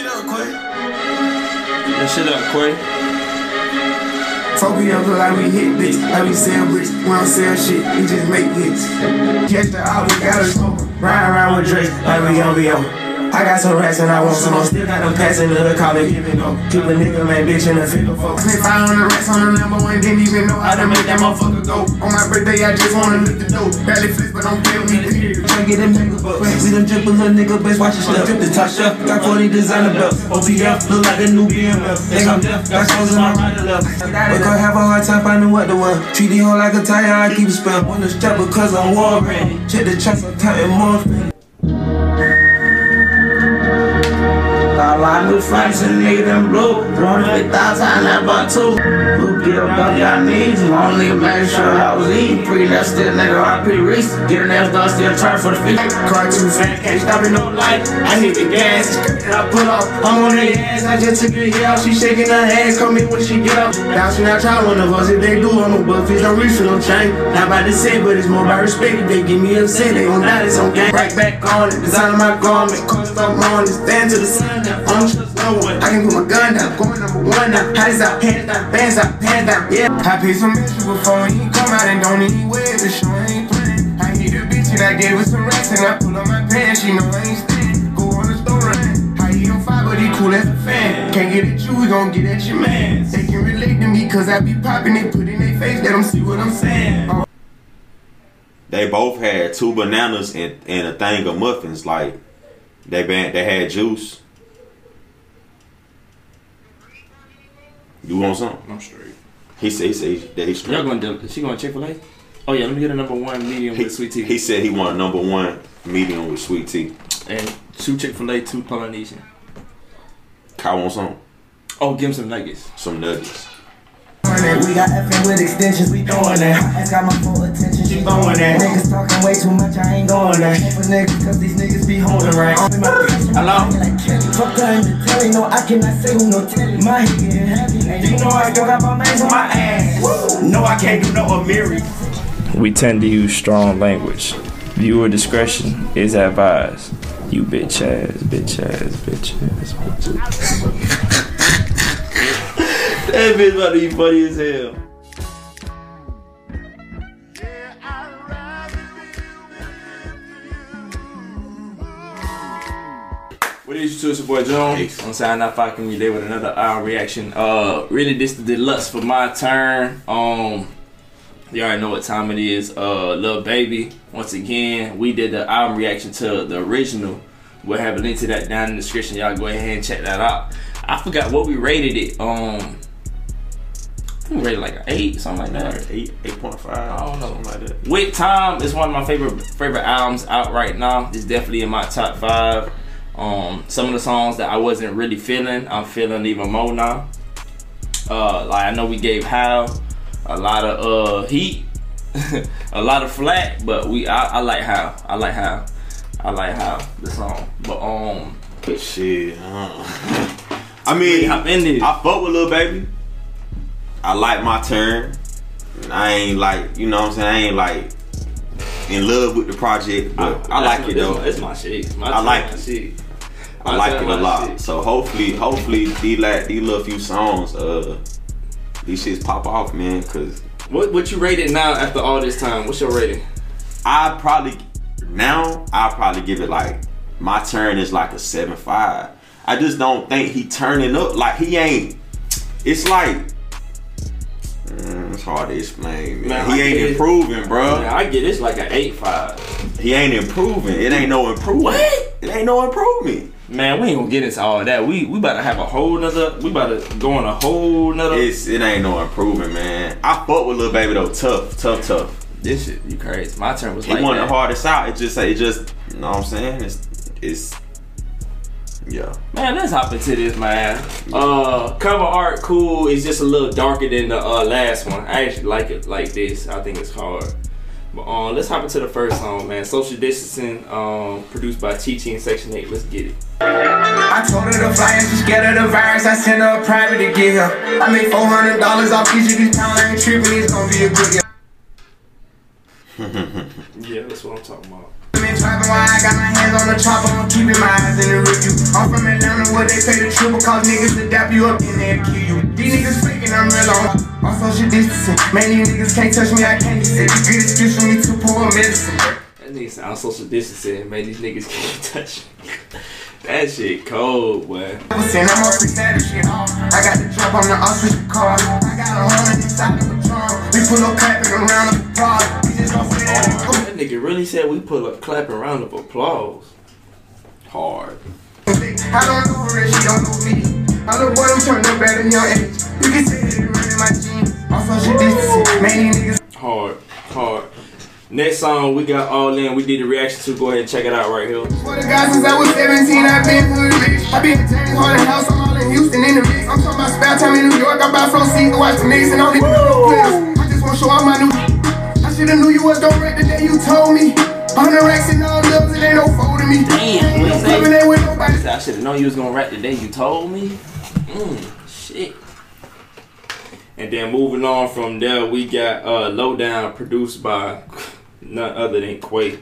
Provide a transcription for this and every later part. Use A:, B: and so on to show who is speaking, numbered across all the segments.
A: shit up, Quay.
B: That shit up, Quay.
C: Fuck we up like we hit bitch, like we sell bricks. We don't sell shit, we just make hits. Catch the out, we got a smoke. Ride around with Drake, like we OVO. I got some rats and I want some more. Still got them passing to the car, they give it go. Keep a nigga, man, bitch, in the figure four. Spent 500 rats on the number one, didn't even know how to make that motherfucker go. On my birthday, I just wanna lick the dough. Barely flip, but don't with me, period. Try to get them nigga bucks. We done drip a little nigga, bitch, watch your step. The top got 40 designer belts. OPF, look like a new BMF. Think I'm deaf, got shows in my rider left. We gon' have a hard time finding what to wear. Treat the hoe like a tire, I keep a spell. Wanna strap because I'm war ready. Check the tracks, I'm counting more.
D: I new fronts and nigga them blue. Throwing it thousand that but two. Who give up y'all needs? Only make sure I was eating. Pre that still nigga RP Reese. Get an ass still try for the feet. Car too fat, can't stop me no light. I hit the gas, and I pull off. I'm on the ass, I just took it out. She shaking her ass, call me when she get up. She not try one of us. If they do, I'm a buff. It's no reach no chain. Not about to say, but it's more about respect. If they give me upset, they gon' die. It's on game. Right back on it. Design my garment. Cause I'm on. Stand to the sun. I don't trust no one. I can put my gun down. Going number one now. How does out, pants down, bands out, pants down. Yeah.
C: I paid some bitch before he come out and don't even wear the show ain't playing. I hit a bitch and I gave her some racks and I pull up my pants. She know I ain't staying. Go on the store run. How he on fire, but he cool as a fan. Can't get at you, we gon' get at your man. They can relate to me cause I be popping it, put in their face, let them see what I'm saying. Oh,
E: They both had two bananas and, and a thing of muffins. Like they been, they had juice. You want something?
B: I'm straight.
E: He said he said that he's
B: Y'all going to she going to Chick Fil A? Oh yeah, let me get a number one medium
E: he,
B: with sweet tea
E: he said he wanted number one medium with sweet tea.
B: and two Chick Fil A, two Polynesian.
E: Kai want some
B: Oh, give him some nuggets.
E: some nuggets.
C: We got effing with extensions, we throwing that. Ass got my full attention, she throwing that. Niggas talking way too much, I ain't going there. For niggas, cause these niggas be holding right.
B: Hello?
C: Fuck her in the telly, no, I cannot say who no telly. My head getting heavy, and you know I don't got my man's on my ass. No, I can't do no Amiri.
F: We tend to use strong language. Viewer discretion is advised. You bitch ass, bitch ass, bitch ass, bitch ass.
B: That bitch about to be funny as hell. What is you two? It's your boy Jones.
E: Peace.
B: On Sign Not Fucking We there with another hour reaction. Uh, really, this the deluxe for my turn. Um, you already know what time it is. Uh, Lil Baby. Once again, we did the album reaction to the original. We'll have a link to that down in the description. Y'all go ahead and check that out. I forgot what we rated it. Um, I think rated like an eight, something like that.
E: Eight eight point five.
B: I don't know.
E: Something like that.
B: With Time is one of my favorite favorite albums out right now. It's definitely in my top five. Um, some of the songs that I wasn't really feeling, I'm feeling even more now. Uh, like I know we gave How a lot of uh heat, a lot of flack, but we I, I like How. I like How. I like How the song. But um, but
E: Shit. uh. I mean,
B: hop in there.
E: I fuck with Lil Baby. I like my turn. I ain't like, you know what I'm saying? I ain't like in love with the project, but I, like it though.
B: It's my shit. My
E: I like it.
B: shit.
E: I like it a lot.
B: shit.
E: So hopefully, hopefully these like these little few songs, uh, these shits pop off, man. Cause
B: What what you rated now after all this time? What's your rating?
E: I probably now I probably give it like my turn is like a seven five. I just don't think he turning up like he ain't. It's like mm, it's hard to explain. Man.
B: Man, I
E: he ain't
B: get it.
E: improving, bro.
B: Man, I get it's like an eight five.
E: He ain't improving. It ain't no improvement.
B: What?
E: It ain't no improvement.
B: Man, we ain't gonna get into all that. We we about to have a whole nother. We about to go on a whole nother.
E: It's it ain't no improvement, man. I fuck with Lil Baby though. Tough, tough, tough.
B: this shit, you crazy. My turn was
E: He
B: like
E: of
B: that.
E: the hardest out. It just it just you know what I'm saying? It's it's yeah.
B: Man, let's hop into this, man. Uh, cover art cool. It's just a little darker than the uh, last one. I actually like it like this. I think it's hard. But um, let's hop into the first song, man. Social distancing, um, produced by Chi Chi and Section Eight. Let's get it.
C: I told her to fly and she scared of the virus. I sent her a private to get her. I made four hundred dollars off each of these pounds. I ain't tripping. It's gonna be a good year.
B: Yeah, that's what I'm talking about.
C: Been trapping while I got my hands on the chopper. I'm keeping my eyes in the review. I'm from Atlanta, but they pay the triple cause niggas to dap you up and they'll kill you. These niggas faking, I'm real on, on social distancing. Man, these niggas can't touch me, I can't see. It's a good excuse for me to pour medicine.
B: That nigga sound social distancing, man. These niggas can't touch me. That shit cold, boy.
C: I'm on free status shit. I got the drop on the auspicious car. I got a hundred inside the Patron. We pull up clapping around the applause. We just gon' say that.
B: That nigga really said we put up clapping round of applause.
E: Hard.
C: I don't know her and she don't know me. I look boy, I'm turned up at a young age. You can say that it running my jeans. On social distancing. Man, niggas
B: Hard, hard. Next song we got all in. We did the reaction to. Go ahead and check it out right here.
C: For the guys since I was 17, I've been hood rich. I've been in James Harden house, I'm all in Houston in the mix. I'm talking about spare time in New York. I'm about flow seats to watch the Knicks and all these little players. I just wanna show off my new. I shoulda knew you was gon' wreck the day you told me. 100 racks and all dubs, it ain't no fold to me.
B: Damn, what he say?
C: Nobody.
B: I should have known you was gonna rap the day you told me. Mm, shit. And then moving on from there, we got uh, Lowdown produced by none other than Quay.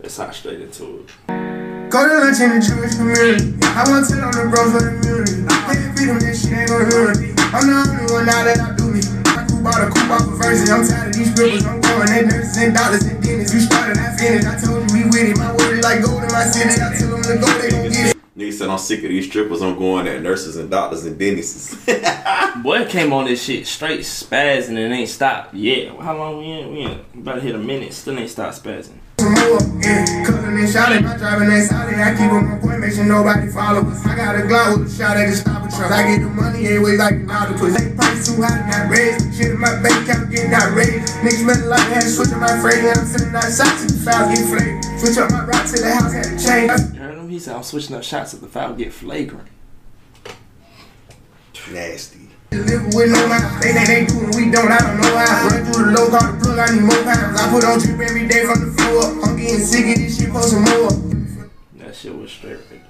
B: Let's hop straight into it.
C: Go to lunch in the Jewish community. I want to on the bros for the community. Pay freedom, this shit ain't gonna ruin me. I'm the only one now that I do me. I coop out a coop off a verse, I'm tired of these scribbles. I'm going at nurses and dollars and dentists. You started, I finished. I told you we with it. My word is like gold in my city. I tell them to go, they gon' get it.
E: Nigga said I'm sick of these strippers. I'm going at nurses and doctors and dentists.
B: Boy came on this shit straight spazzing and ain't stopped yet. How long we in? We in about to hit a minute. Still ain't stopped spazzing.
C: Some more, yeah. Cousin and shot it, my driving ain't solid. I keep on my point, make sure nobody follow us. I got a Glock with a shot at the stop a truck. I get the money anyways, like an octopus. They price too high, not raised. Shit in my bank account getting outrageous. Niggas smelling like I had to switch up my fragrance. I'm sending out shots to the foul, get flamed. Switch up my rock to the house, had to change.
B: You? He said I'm switching up shots if the foul get flagrant.
E: Nasty.
C: Live with no mind. They think they do and we don't. I don't know how. Run through the low, call the plug. I need more pounds. I put on drip every day from the floor. I'm getting sick of this shit, post some more.
B: That shit was straight right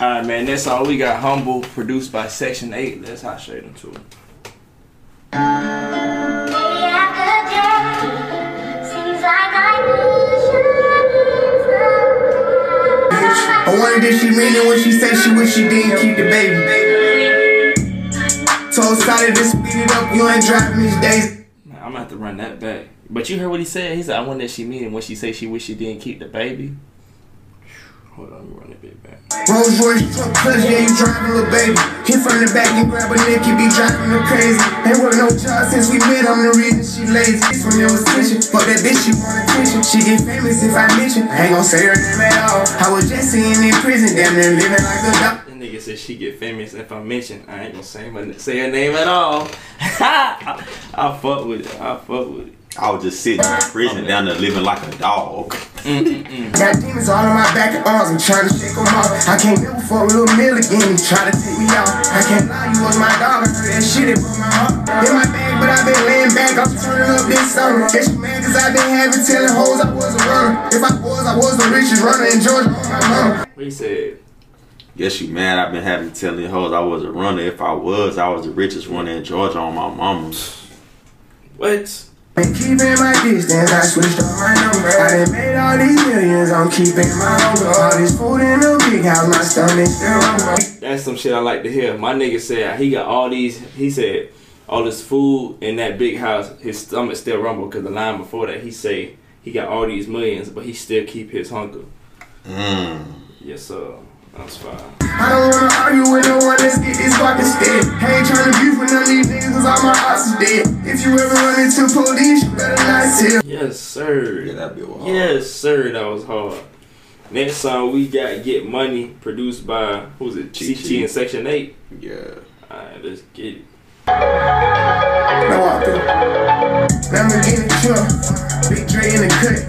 B: Alright, man, that's all we got. Humble, produced by Section 8. Let's hot straight into it.
C: Wonder did she mean it when she said she wish she didn't keep the baby. Told Scotty to speed it up, you ain't driving these days.
B: Man, I'm gonna have to run that back. But you heard what he said? He said, I wonder if she mean it when she said she wish she didn't keep the baby. Hold on, me run it bit back.
C: Rolls Royce truck, cuz yeah, you driving little baby. Hit from the back and grab a neck, you be driving her crazy. Ain't work no job since we met, I'm the reason lazy. This one your attention, fuck that bitch, she want attention. She get famous if I mention, I ain't gon' say her name at all. I was just seeing in prison, damn near living like a dog.
B: That nigga said she get famous if I mention. I ain't gonna say, my, say her name at all. I fuck with it. I fuck with it.
E: I was just sitting in prison down there living like a dog.
C: Got demons all on my back and arms, I'm trying to shake them off. I can't never for a little meal again, try to take me out. I can't lie, you was my dog, I heard that shit, it broke my heart. In my bag, but i been laying back, I'm turning up this summer. Guess you mad cause i been having telling hoes I was a runner. If I was, I was the richest runner in Georgia on my mama.
B: What he said?
E: Guess you mad I've been having telling hoes I was a runner. If I was, I was the richest runner in Georgia on my mama.
B: What?
C: Been keeping my distance, I switched up my number. I done made all these millions, I'm keeping my number. All this food in the big house, my stomach still hungry.
B: That's some shit I like to hear. My nigga said he got all these. He said all this food in that big house. His stomach still rumble because the line before that he say he got all these millions, but he still keep his hunger.
E: Mm.
B: Yes sir. That's fine.
C: I don't wanna argue with no one, let's get this fucking stead. I ain't tryna beef with none of these niggas cause all my ops is dead. If you ever run into police, you better not tell.
B: Yes sir.
E: Yeah, that be wild.
B: Yes, sir, that was hard. Next song we got Get Money, produced by who's it?
E: Chi
B: Chi
E: Chi.
B: in Section 8.
E: Yeah.
B: Alright, let's get it.
C: Now walk through. Lamborghini truck, Big Dre in the cut.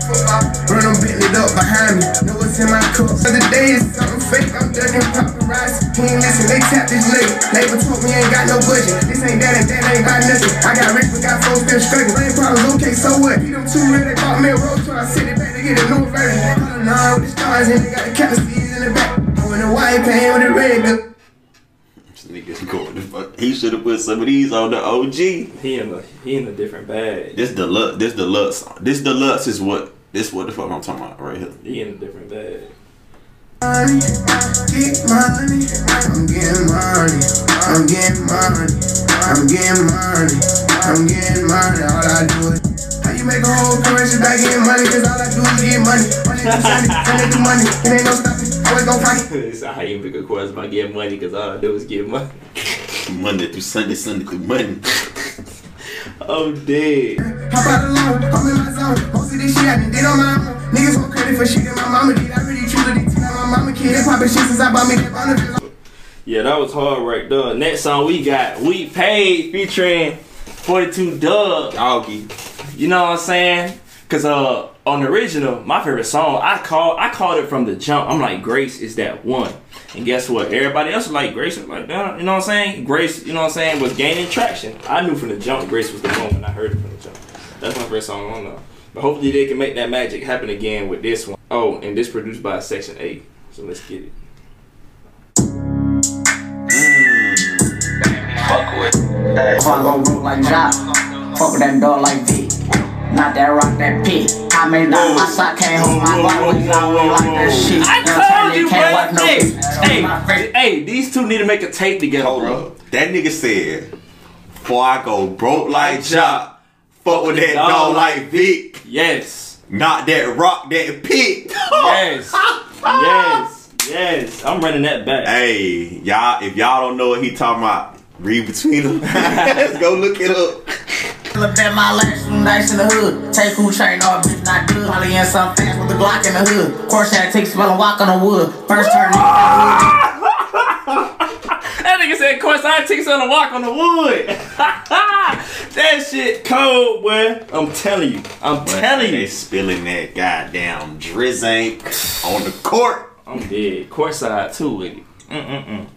C: Run them Bentley up behind me. Know what's in my cup. Other day is something fake. I'm ducking paparazzi. He ain't listen, they tap this nigga. Labor told me ain't got no budget. This ain't that and that ain't got nothing. I got rich, but got folks still struggling. Same problems, okay, so what? He them two real, they bought me a road tour. I sent it back to get a new version. Color nine with the stars and they got the captain in the back. And the white paint with the red good.
E: This nigga's going to fuck. He should have put some of these on the OG.
B: He in a he in a different bag.
E: This deluxe. This deluxe. This deluxe is what. This what the fuck I'm talking about right here.
B: He in a different bag.
C: money, get money. I'm getting money, I'm getting money, I'm getting money, I'm getting money. All I do is. How you make a whole commercial back getting money? Cause all I do is get money. Money do shiny, money do money. It ain't no stopping. Always gon' fight.
B: It's how you pick a course about getting money because all I do is get money.
E: Monday through Sunday, Sunday through Monday.
B: I'm dead.
C: Hop out alone, I'm in my zone. Most of this shit I done did on my own. Niggas want credit for shit that my mama did. I really truly did like my mama kid. They poppin' shit since I bought me that bonnet.
B: Yeah, that was hard right there. Next song we got We Paid featuring 42 Dugg.
E: Doggy.
B: You know what I'm saying? Cause uh on the original, my favorite song, I call I called it from the jump. I'm like, Grace is that one. And guess what? Everybody else was like Grace was like that. You know what I'm saying? Grace, you know what I'm saying, was gaining traction. I knew from the jump Grace was the one when I heard it from the jump. That's my favorite song on there. But hopefully they can make that magic happen again with this one. Oh, and this produced by Section 8. So let's get it.
D: If I go broke like fuck with that dog like V. Not that rock, that pit. I made that my sock can't hold my block with I don't like that shit.
B: I
D: Young
B: told you,
D: can't
B: bro.
D: no
B: Hey, hey,
D: My face-
B: hey, these two need to make a tape together,
E: Hold
B: bro.
E: up. That nigga said, before I go broke like Jock, fuck with that
B: Dog
E: dog like Vic,
B: Yes.
E: not that rock, that pit.
B: Yes. yes. Yes. I'm running that back.
E: Hey, y'all, if y'all don't know what he talking about, read between them. Let's go look it up.
D: Look at my last two nights in the hood. Take who train off, bitch, not good. Holly in some fast with the Glock in the hood. Course had take spell and walk on the wood. First turn nigga in hood.
B: That nigga said, of course, I take something to walk on the wood. that shit cold, boy. I'm telling you. I'm telling you.
E: They spilling that goddamn drizzank on the court.
B: I'm dead. Courtside, too, with it. Mm-mm-mm.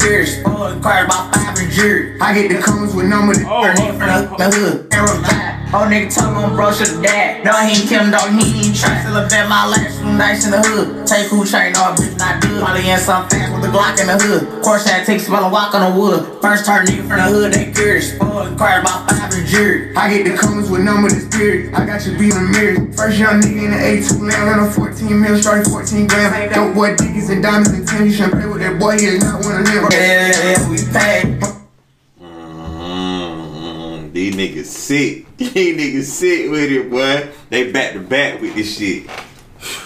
D: About five jury.
C: I get the comments with
D: Turn in from the, hood. And Oh, nigga told him bro should've died. No, he ain't Kim, dog, he ain't try. Still a bet my last two nights in the hood. Take who train off, bitch, not good. Holly in some fast with the Glock in the hood. Course had take spell and walk on the wood. First turn nigga from the hood, they curious. Oh, inquired about five and jury.
C: I get the comments with number the spirit. I got you beating the mirror. First young nigga in the A2 land, run a 14 mil, started 14 grams. Dope boy Dickies and diamonds and Tim. You shouldn't play with that boy, he is not one of them.
D: Yeah, yeah, yeah, we paid.
E: Mm, these niggas sick. These niggas sick with it, boy. They back to back with this shit.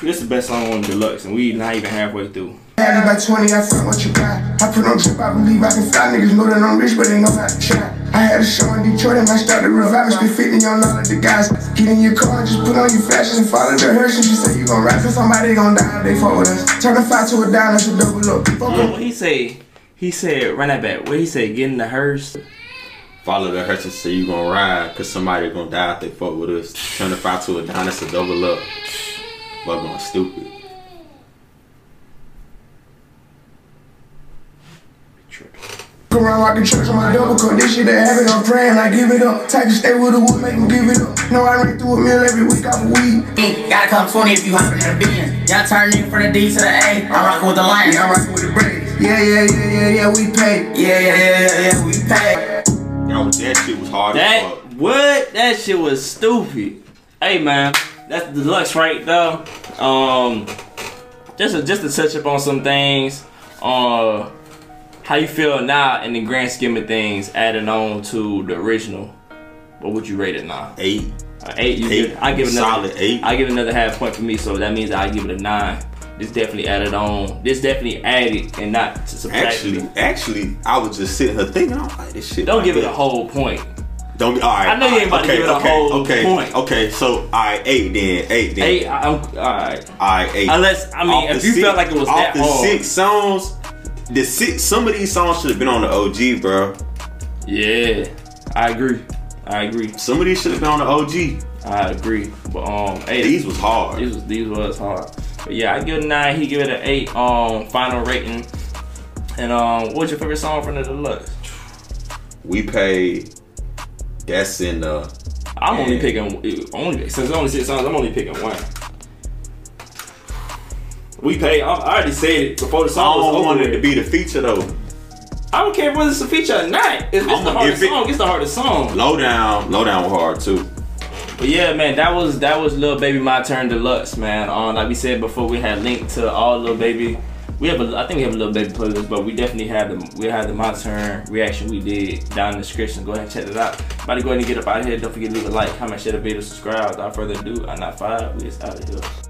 B: This is the best song on Deluxe, and we not even halfway through.
C: Had it by 20, I front what you got. I put on drip, I believe I can fly. Niggas know that I'm rich, but they know how to try. I had a show in Detroit and I started reviving. Spit 50 on all of the guys. Get in your car just put on your flashes and follow the hearse. And you say you gon' ride for somebody gon' die if they fuck with us. Turn a five to a dime, that's a double up. Fuck
B: What he say? He said, run that back. What he say? Get in the hearse.
E: Follow the hearse and say you gonna ride, cause somebody gonna die if they fuck with us. Turn the five to a dime, that's a double up. But going stupid.
C: Go around rockin' church on my double cup. This shit that happen, I'm praying, I give it up. Type to stay with the wood, make them give it up. No, I ran through a meal every week off of weed.
D: Ain't Gotta come 20 if you hoppin' in the Benz. Y'all turn in from the D to the A. I'm rockin' with the Lions.
C: Yeah, I'm rockin' with the braids. Yeah, yeah, yeah, yeah, yeah, we pay.
D: Yeah, yeah, yeah, yeah, yeah, we paid.
E: Yo, that shit was hard as
B: That
E: fuck.
B: what? That shit was stupid. Hey man, that's deluxe right there. Um, just to, just to touch up on some things. Uh, how you feel now in the grand scheme of things, adding on to the original? What would you rate it now?
E: Eight.
B: Uh, eight. You
E: Eight.
B: give, I give another
E: Solid eight.
B: I give another half point for me, so that means I give it a nine. This definitely added on. This definitely added and not to subtract.
E: Actually, actually, I was just sitting here thinking, I'm like, this shit.
B: don't
E: like
B: give it a whole point.
E: Don't all right.
B: I know you ain't about to
E: okay,
B: give it a
E: okay,
B: whole
E: okay,
B: point.
E: Okay, so all right, eight then, eight then.
B: Eight. I'm all right.
E: All right, eight.
B: Unless- I mean,
E: Off
B: if you felt like it was
E: off
B: that
E: the
B: hard.
E: six songs, the six. Some of these songs should have been on the OG, bro.
B: Yeah, I agree. I agree.
E: Some of these should have been on the OG.
B: I agree. But um, hey,
E: These was hard.
B: these was these was hard. But yeah, I give it a nine. He give it an eight. Um, final rating. And um, what's your favorite song from the deluxe?
E: We paid. That's in the.
B: I'm only picking only since only six songs. I'm only picking one. We pay. I I already said it before the
E: I
B: song was
E: don't
B: over.
E: want it to be the feature though.
B: I don't care whether it's a feature or not. If it's the hardest
E: it-
B: song, it's the hardest song.
E: Low down, low down was hard too.
B: But yeah, man, that was that was Lil Baby My Turn Deluxe, man. Um, like we said before, we had linked to all Lil Baby. We have a, I think we have a Lil Baby playlist, but we definitely had the we had the My Turn reaction we did down in the description. Go ahead and check it out. About go ahead and get up out of here. Don't forget to leave a like, comment, share the video, subscribe. Without further ado, I'm not five. We just out of here.